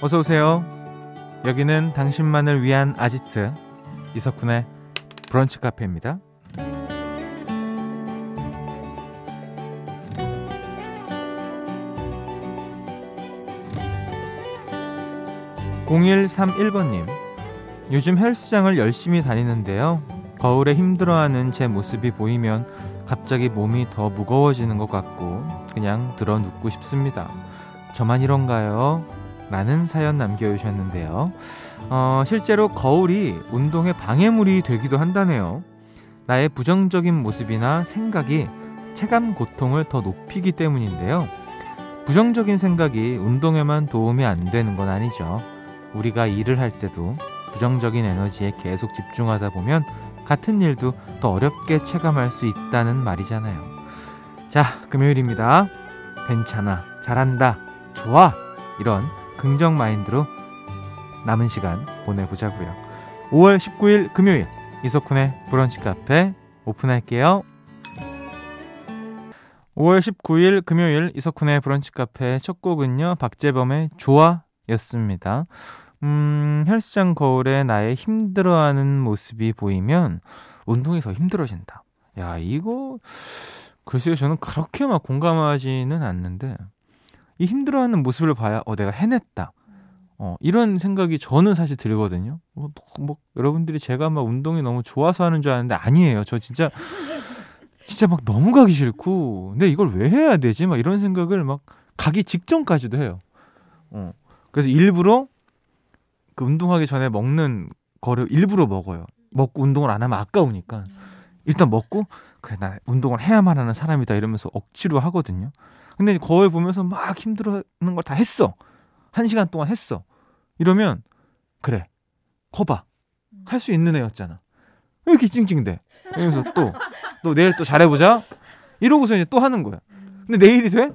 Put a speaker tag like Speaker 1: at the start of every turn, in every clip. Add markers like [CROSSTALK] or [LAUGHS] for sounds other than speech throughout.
Speaker 1: 어서 오세요. 여기는 당신만을 위한 아지트 이석훈의 브런치 카페입니다. 0131번님 요즘 헬스장을 열심히 다니는데요. 거울에 힘들어하는 제 모습이 보이면 갑자기 몸이 더 무거워지는 것 같고 그냥 들어 눕고 싶습니다. 저만 이런가요? 라는 사연 남겨주셨는데요. 어, 실제로 거울이 운동의 방해물이 되기도 한다네요. 나의 부정적인 모습이나 생각이 체감 고통을 더 높이기 때문인데요. 부정적인 생각이 운동에만 도움이 안 되는 건 아니죠. 우리가 일을 할 때도 부정적인 에너지에 계속 집중하다 보면 같은 일도 더 어렵게 체감할 수 있다는 말이잖아요. 자, 금요일입니다. 괜찮아, 잘한다, 좋아! 이런 긍정 마인드로 남은 시간 보내보자고요. 5월 19일 금요일 이석훈의 브런치 카페 오픈할게요. 5월 19일 금요일 이석훈의 브런치 카페 첫 곡은요. 박재범의 좋아였습니다. 음, 헬스장 거울에 나의 힘들어하는 모습이 보이면 운동이 더 힘들어진다. 야, 이거 글쎄요. 저는 그렇게 막 공감하지는 않는데 이 힘들어하는 모습을 봐야 어 내가 해냈다. 어, 이런 생각이 저는 사실 들거든요. 뭐, 뭐, 여러분들이 제가 막 운동이 너무 좋아서 하는 줄 아는데 아니에요. 저 진짜 진짜 막 너무 가기 싫고 근데 이걸 왜 해야 되지? 막 이런 생각을 막 가기 직전까지도 해요. 어. 그래서 일부러 그 운동하기 전에 먹는 거를 일부러 먹어요. 먹고 운동을 안 하면 아까우니까 일단 먹고 그래 나 운동을 해야만 하는 사람이다 이러면서 억지로 하거든요. 근데 거울 보면서 막 힘들어하는 걸 다 했어. 한 시간 동안 했어. 이러면 그래 거봐 할 수 있는 애였잖아. 왜 이렇게 찡찡대? 이러면서 또 너 내일 또 잘해보자. 이러고서 이제 또 하는 거야. 근데 내일이 돼?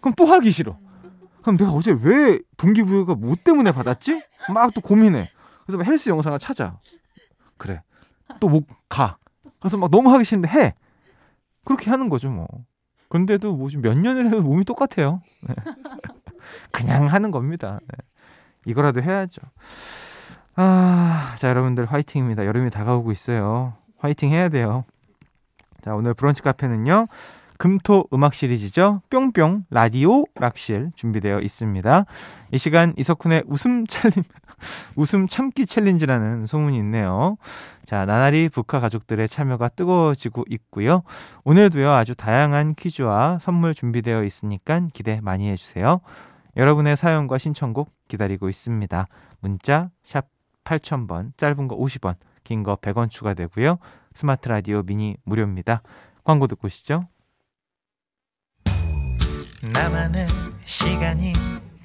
Speaker 1: 그럼 또 하기 싫어. 그럼 내가 어제 왜 동기부여가 뭐 때문에 받았지? 막 또 고민해. 그래서 막 헬스 영상을 찾아. 그래. 또 못 가. 그래서 막 너무 하기 싫은데 해. 그렇게 하는 거죠, 뭐. 근데도 뭐 몇 년을 해도 몸이 똑같아요. 네. [LAUGHS] 그냥 하는 겁니다. 네. 이거라도 해야죠. 아, 자, 여러분들 화이팅입니다. 여름이 다가오고 있어요. 화이팅 해야 돼요. 자, 오늘 브런치 카페는요. 금토 음악 시리즈죠. 뿅뿅 라디오 락실 준비되어 있습니다. 이 시간 이석훈의 웃음 챌린 웃음 참기 챌린지라는 소문이 있네요. 자, 나날이 북한 가족들의 참여가 뜨거워지고 있고요. 오늘도요. 아주 다양한 퀴즈와 선물 준비되어 있으니까 기대 많이 해 주세요. 여러분의 사연과 신청곡 기다리고 있습니다. 문자 샵 8000번, 짧은 거 50원, 긴 거 100원 추가되고요. 스마트 라디오 미니 무료입니다. 광고 듣고 오시죠. 나만의 시간이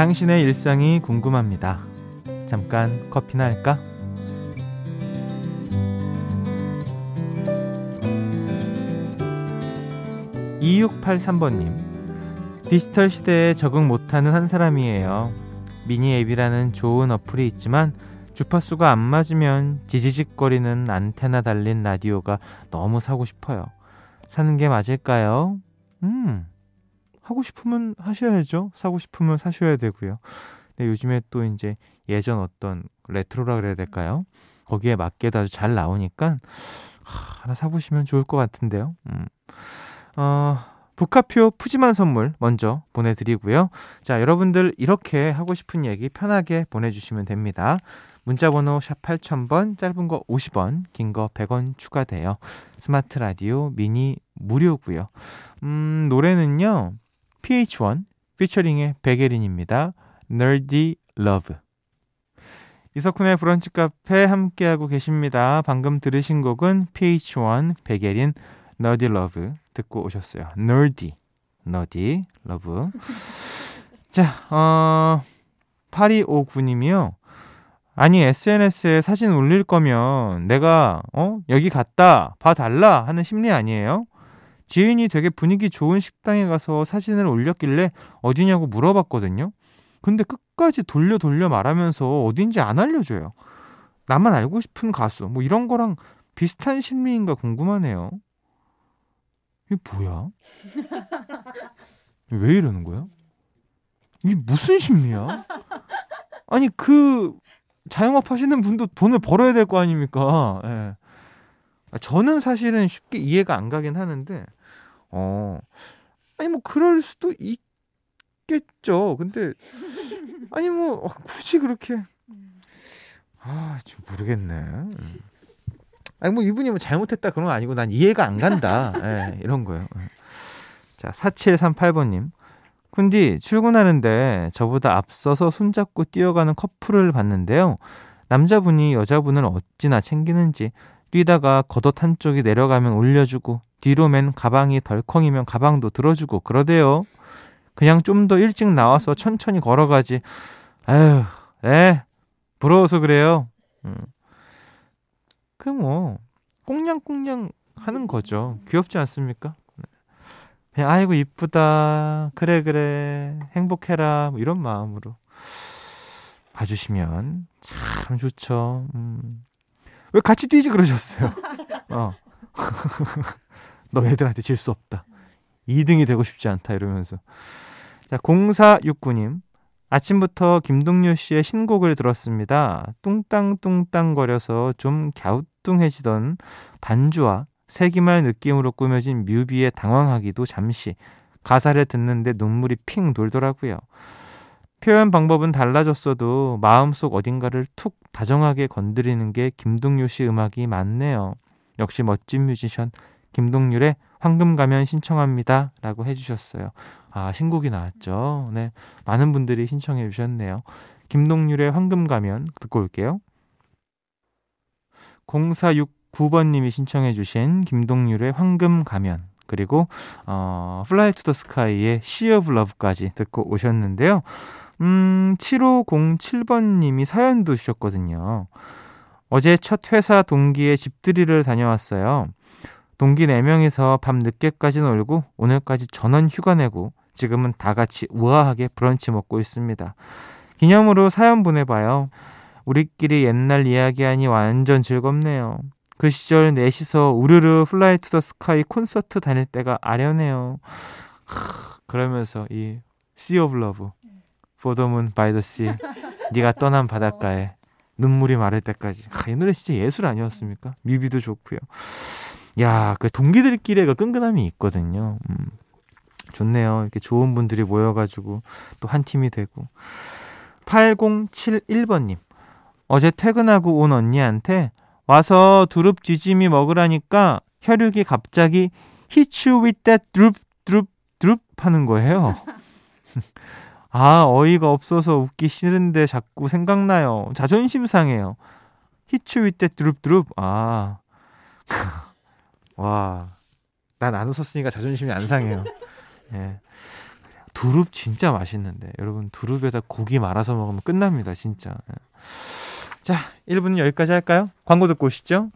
Speaker 1: 당신의 일상이 궁금합니다. 잠깐 커피나 할까? 2683번님. 디지털 시대에 적응 못하는 한 사람이에요. 미니 앱이라는 좋은 어플이 있지만 주파수가 안 맞으면 지지직거리는 안테나 달린 라디오가 너무 사고 싶어요. 사는 게 맞을까요? 음, 하고 싶으면 하셔야죠. 사고 싶으면 사셔야 되고요. 근데 요즘에 또 이제 예전 어떤 레트로라 그래야 될까요? 거기에 맞게도 아주 잘 나오니까 하나 사보시면 좋을 것 같은데요. 음. 어, 브카표 푸짐한 선물 먼저 보내드리고요. 자, 여러분들 이렇게 하고 싶은 얘기 편하게 보내주시면 됩니다. 문자번호 샵 8000번, 짧은 거 50원, 긴 거 100원 추가돼요. 스마트 라디오 미니 무료고요. 음, 노래는요. PH1 피처링의 백예린입니다. Nerdy Love 이석훈의 브런치 카페 함께하고 계십니다. 방금 들으신 곡은 PH1 백예린 Nerdy Love 듣고 오셨어요. Nerdy, Nerdy Love. 자, 어 8259님이요. 아니 SNS에 사진 올릴 거면 내가 어 여기 갔다 봐달라 하는 심리 아니에요? 지인이 되게 분위기 좋은 식당에 가서 사진을 올렸길래 어디냐고 물어봤거든요. 근데 끝까지 돌려 돌려 말하면서 어딘지 안 알려줘요. 나만 알고 싶은 가수 뭐 이런 거랑 비슷한 심리인가 궁금하네요. 이게 뭐야? [LAUGHS] 왜 이러는 거야? 이게 무슨 심리야? 아니 그 자영업 하시는 분도 돈을 벌어야 될 거 아닙니까? 예. 저는 사실은 쉽게 이해가 안 가긴 하는데, 어, 아니 뭐 그럴 수도 있겠죠. 근데 아니 뭐 어, 굳이 그렇게 아, 좀 모르겠네. 음. 아니 뭐 이분이 뭐 잘못했다 그런 건 아니고 난 이해가 안 간다. [LAUGHS] 예, 이런 거예요. 예. 자, 4738번님. 쿤디, 출근하는데 저보다 앞서서 손잡고 뛰어가는 커플을 봤는데요. 남자분이 여자분을 어찌나 챙기는지 뛰다가 겉옷 한쪽이 내려가면 올려주고 뒤로 맨 가방이 덜컹이면 가방도 들어주고 그러대요. 그냥 좀 더 일찍 나와서 천천히 걸어가지. 아휴, 에 부러워서 그래요. 음. 그뭐 꽁냥꽁냥 하는 거죠. 귀엽지 않습니까? 그냥 아이고 이쁘다 그래 그래 행복해라 뭐 이런 마음으로 봐주시면 참 좋죠. 음. 왜 같이 뛰지 그러셨어요? [LAUGHS] 어. [LAUGHS] 너 애들한테 질 수 없다. 2등이 되고 싶지 않다 이러면서. 자, 0469님. 아침부터 김동률 씨의 신곡을 들었습니다. 뚱땅뚱땅거려서 좀 갸우뚱해지던 반주와 세기말 느낌으로 꾸며진 뮤비에 당황하기도 잠시 가사를 듣는데 눈물이 핑 돌더라고요. 표현 방법은 달라졌어도 마음속 어딘가를 툭 다정하게 건드리는 게 김동률 씨 음악이 맞네요. 역시 멋진 뮤지션 김동률의 황금 가면 신청합니다. 라고 해주셨어요. 아, 신곡이 나왔죠. 네. 많은 분들이 신청해 주셨네요. 김동률의 황금 가면 듣고 올게요. 0469번님이 신청해 주신 김동률의 황금 가면 그리고 어, Fly to the Sky의 Sea of Love까지 듣고 오셨는데요. 음, 7507번님이 사연도 주셨거든요. 어제 첫 회사 동기의 집들이를 다녀왔어요. 동기 4명이서 밤 늦게까지 놀고 오늘까지 전원 휴가 내고 지금은 다 같이 우아하게 브런치 먹고 있습니다. 기념으로 사연 보내봐요. 우리끼리 옛날 이야기하니 완전 즐겁네요. 그 시절 넷이서 우르르 Fly to the Sky 콘서트 다닐 때가 아련해요. 그러면서 이 Sea of Love, by the Sea, 네가 떠난 바닷가에 눈물이 마를 때까지. 하, 이 노래 진짜 예술 아니었습니까? 뮤비도 좋고요. 야, 그 동기들끼리의 그 끈끈함이 있거든요. 음. 좋네요. 이렇게 좋은 분들이 모여가지고 또 한 팀이 되고. 8071번님. 어제 퇴근하고 온 언니한테 와서 두릅 쥐짐이 먹으라니까 혈육이 갑자기 with that 드룹 드룹 드룹 하는 거예요. [LAUGHS] 아, 어이가 없어서 웃기 싫은데 자꾸 생각나요. 자존심 상해요. with that 드룹 드룹. 아. 와. 난 안 웃었으니까 자존심이 안 상해요. [LAUGHS] 예. 두릅 진짜 맛있는데 여러분 두릅에다 고기 말아서 먹으면 끝납니다 진짜 예. 자 1부는 여기까지 할까요? 광고 듣고 오시죠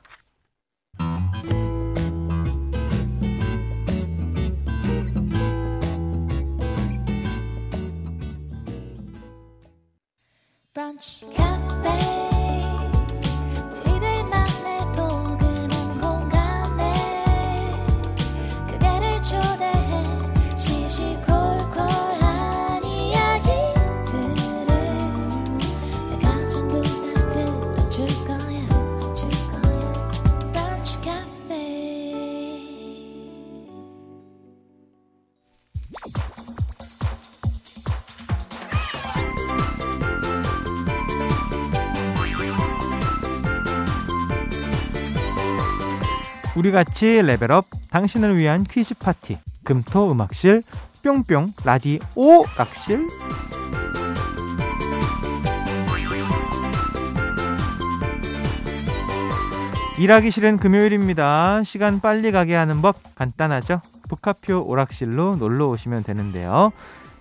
Speaker 1: 우리 같이 레벨업 당신을 위한 퀴즈 파티 금토 음악실 뿅뿅 라디오락실 일하기 싫은 금요일입니다. 시간 빨리 가게 하는 법 간단하죠? 브카표 오락실로 놀러 오시면 되는데요.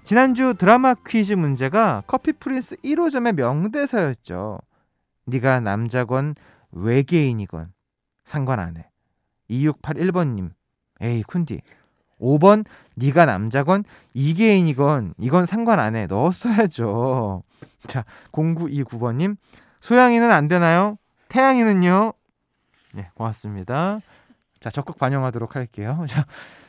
Speaker 1: 지난주 드라마 퀴즈 문제가 커피 프린스 1호점의 명대사였죠. 네가 남자건 외계인이건 상관 안 해. 2681번님. 에이 쿤디. 5번 네가 남자건 이계인이건 이건 상관 안 해. 넣었어야죠. [LAUGHS] 자 0929번님. 소양이는 안 되나요? 태양이는요? 네, 고맙습니다. 자, 적극 반영하도록 할게요. [LAUGHS] 자,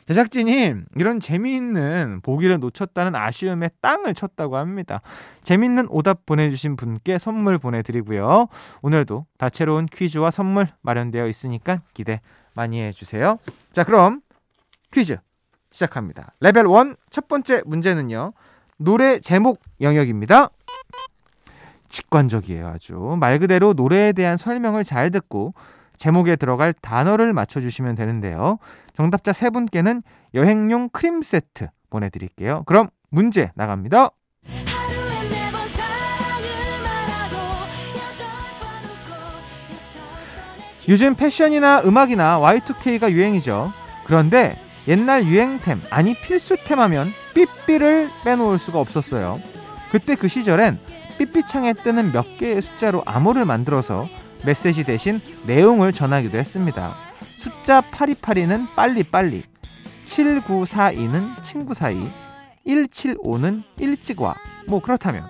Speaker 1: 제작진이 이런 재미있는 보기를 놓쳤다는 아쉬움에 땅을 쳤다고 합니다. 재미있는 오답 보내주신 분께 선물 보내드리고요. 오늘도 다채로운 퀴즈와 선물 마련되어 있으니까 기대 많이 해주세요. 자, 그럼 퀴즈 시작합니다. 레벨 1 첫 번째 문제는요. 노래 제목 영역입니다. 직관적이에요, 아주. 말 그대로 노래에 대한 설명을 잘 듣고 제목에 들어갈 단어를 맞춰주시면 되는데요. 정답자 세 분께는 여행용 크림 세트 보내드릴게요. 그럼 문제 나갑니다. 요즘 패션이나 음악이나 Y2K가 유행이죠. 그런데 옛날 유행템, 아니 필수템 하면 삐삐를 빼놓을 수가 없었어요. 그때 그 시절엔 삐삐창에 뜨는 몇 개의 숫자로 암호를 만들어서 메시지 대신 내용을 전하기도 했습니다. 숫자 8282는 빨리빨리, 7942는 친구 사이, 175는 일찍 와. 뭐 그렇다면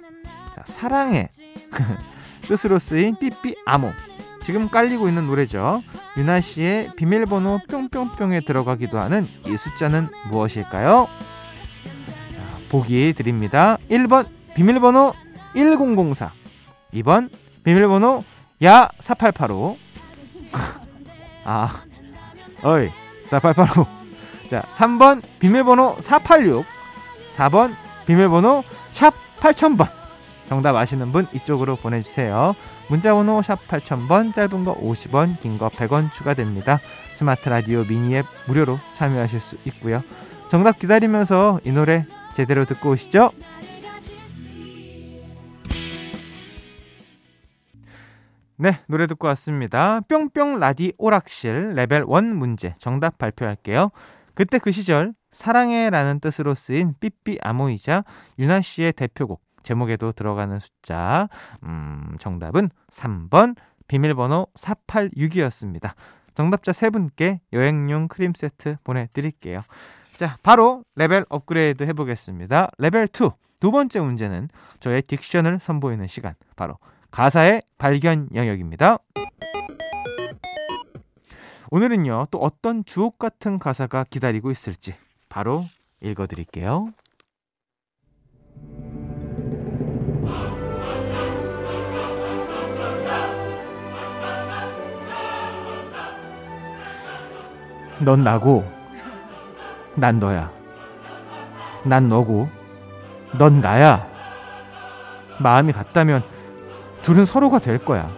Speaker 1: 자, 사랑의 [LAUGHS] 뜻으로 쓰인 삐삐 암호. 지금 깔리고 있는 노래죠. 유나 씨의 비밀번호 뿅뿅뿅에 들어가기도 하는 이 숫자는 무엇일까요? 자, 보기 드립니다. 1번 비밀번호 1004 2번 비밀번호 야 4885. [LAUGHS] 아. 어이. 4885. 자, 3번 비밀번호 486. 4번 비밀번호 샵 8000번. 정답 아시는 분 이쪽으로 보내주세요. 문자번호 샵 8000번, 짧은 거 50원, 긴 거 100원 추가됩니다. 스마트 라디오 미니 앱 무료로 참여하실 수 있고요. 정답 기다리면서 이 노래 제대로 듣고 오시죠. 네, 노래 듣고 왔습니다. 뿅뿅 라디 오락실 레벨 1 문제 정답 발표할게요. 그때 그 시절 사랑해라는 뜻으로 쓰인 삐삐 암호이자 윤하 씨의 대표곡 제목에도 들어가는 숫자 음, 정답은 3번 비밀번호 486이었습니다. 정답자 세 분께 여행용 크림 세트 보내드릴게요. 자, 바로 레벨 업그레이드 해보겠습니다. 레벨 2. 두 번째 문제는 저의 diction을 선보이는 시간. 바로 가사의 발견 영역입니다. 오늘은요, 또 어떤 주옥 같은 가사가 기다리고 있을지 바로 읽어드릴게요. 넌 나고, 난 너야. 난 너고, 넌 나야. 마음이 같다면 둘은 서로가 될 거야.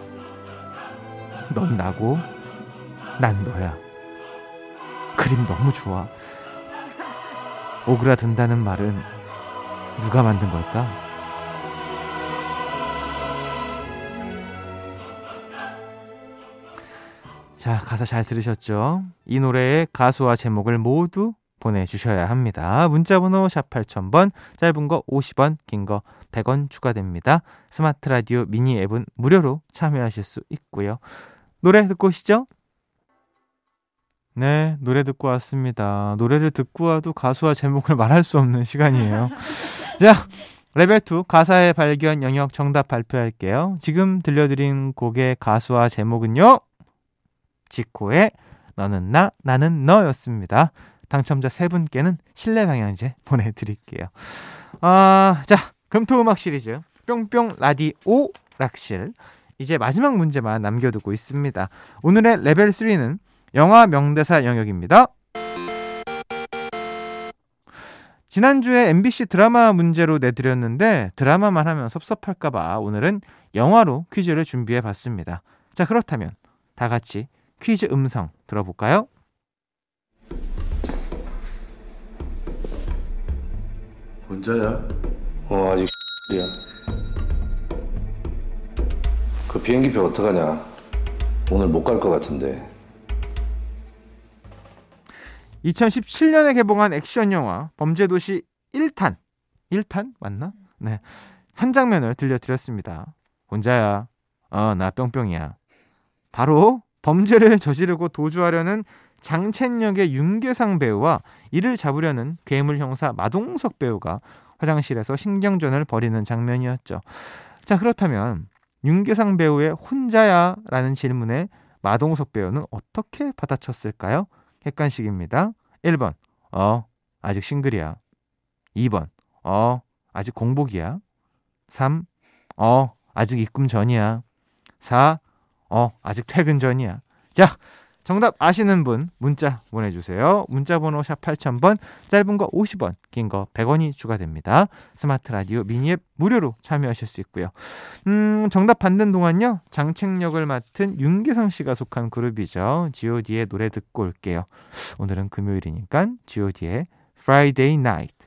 Speaker 1: 넌 나고, 난 너야. 그림 너무 좋아. 오그라든다는 말은 누가 만든 걸까? 자, 가사 잘 들으셨죠? 이 노래의 가수와 제목을 모두 보내주셔야 합니다. 문자번호 샵 8000번, 짧은 거 50원, 긴 거 100원 추가됩니다. 스마트 라디오 미니 앱은 무료로 참여하실 수 있고요. 노래 듣고 오시죠? 네, 노래 듣고 왔습니다. 노래를 듣고 와도 가수와 제목을 말할 수 없는 시간이에요. [LAUGHS] 자, 레벨 2 가사의 발견 영역 정답 발표할게요. 지금 들려드린 곡의 가수와 제목은요. 지코의 너는 나, 나는 너였습니다. 당첨자 세 분께는 실내 방향제 [LAUGHS] 보내드릴게요. 아, 자, 금토음악 시리즈 뿅뿅 라디오 락실 이제 마지막 문제만 남겨두고 있습니다. 오늘의 레벨 3는 영화 명대사 영역입니다. 지난주에 MBC 드라마 문제로 내드렸는데 드라마만 하면 섭섭할까봐 오늘은 영화로 퀴즈를 준비해 봤습니다. 자, 그렇다면 다 같이 퀴즈 음성 들어볼까요?
Speaker 2: 혼자야? 어 아직 이야 그 비행기표 어떡하냐 오늘 못 갈 것 같은데.
Speaker 1: 2017년에 개봉한 액션 영화 범죄도시 1탄. 1탄? 맞나? 네. 한 장면을 들려드렸습니다. 혼자야. 어, 나 뿅뿅이야. 바로 범죄를 저지르고 도주하려는 장첸역의 윤계상 배우와 이를 잡으려는 괴물 형사 마동석 배우가 화장실에서 신경전을 벌이는 장면이었죠. 자, 그렇다면 윤계상 배우의 혼자야 라는 질문에 마동석 배우는 어떻게 받아쳤을까요? 객관식입니다. 1번, 어, 아직 싱글이야. 2번, 어, 아직 공복이야. 3, 어, 아직 입금 전이야. 4, 어, 아직 퇴근 전이야. 자, 정답 아시는 분 문자 보내주세요. 문자 번호 샵 8000번, 짧은 거 50원, 긴 거 100원이 추가됩니다. 스마트 라디오 미니앱 무료로 참여하실 수 있고요. 음, 정답 받는 동안요. 장책역을 맡은 윤계상 씨가 속한 그룹이죠. god의 노래 듣고 올게요. 오늘은 금요일이니까 god의 Friday Night.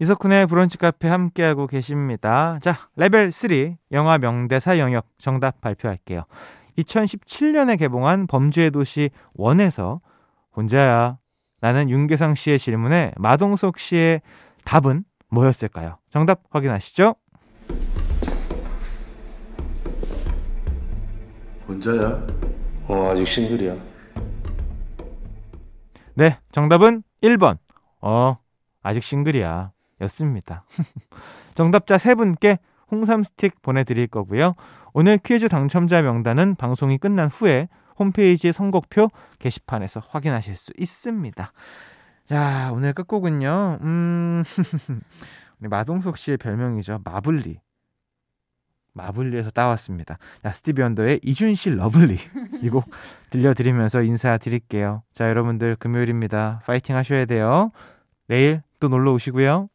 Speaker 1: 이석훈의 브런치 카페 함께하고 계십니다. 자, 레벨 3 영화 명대사 영역 정답 발표할게요. 2017년에 개봉한 범죄의 도시 1에서 혼자야 라는 윤계상 씨의 질문에 마동석 씨의 답은 뭐였을까요? 정답 확인하시죠.
Speaker 2: 혼자야? 어, 아직 싱글이야.
Speaker 1: 네, 정답은 1번. 어, 아직 싱글이야. 였습니다. [LAUGHS] 정답자 세 분께 홍삼 스틱 보내드릴 거고요. 오늘 퀴즈 당첨자 명단은 방송이 끝난 후에 홈페이지 선곡표 게시판에서 확인하실 수 있습니다. 자, 오늘 끝곡은요. 음, [LAUGHS] 우리 마동석 씨의 별명이죠. 마블리. 마블리에서 따왔습니다. 자, 스티비 원더의 Isn't She Lovely. 이 곡 들려드리면서 인사드릴게요. 자, 여러분들 금요일입니다. 파이팅 하셔야 돼요. 내일 또 놀러 오시고요.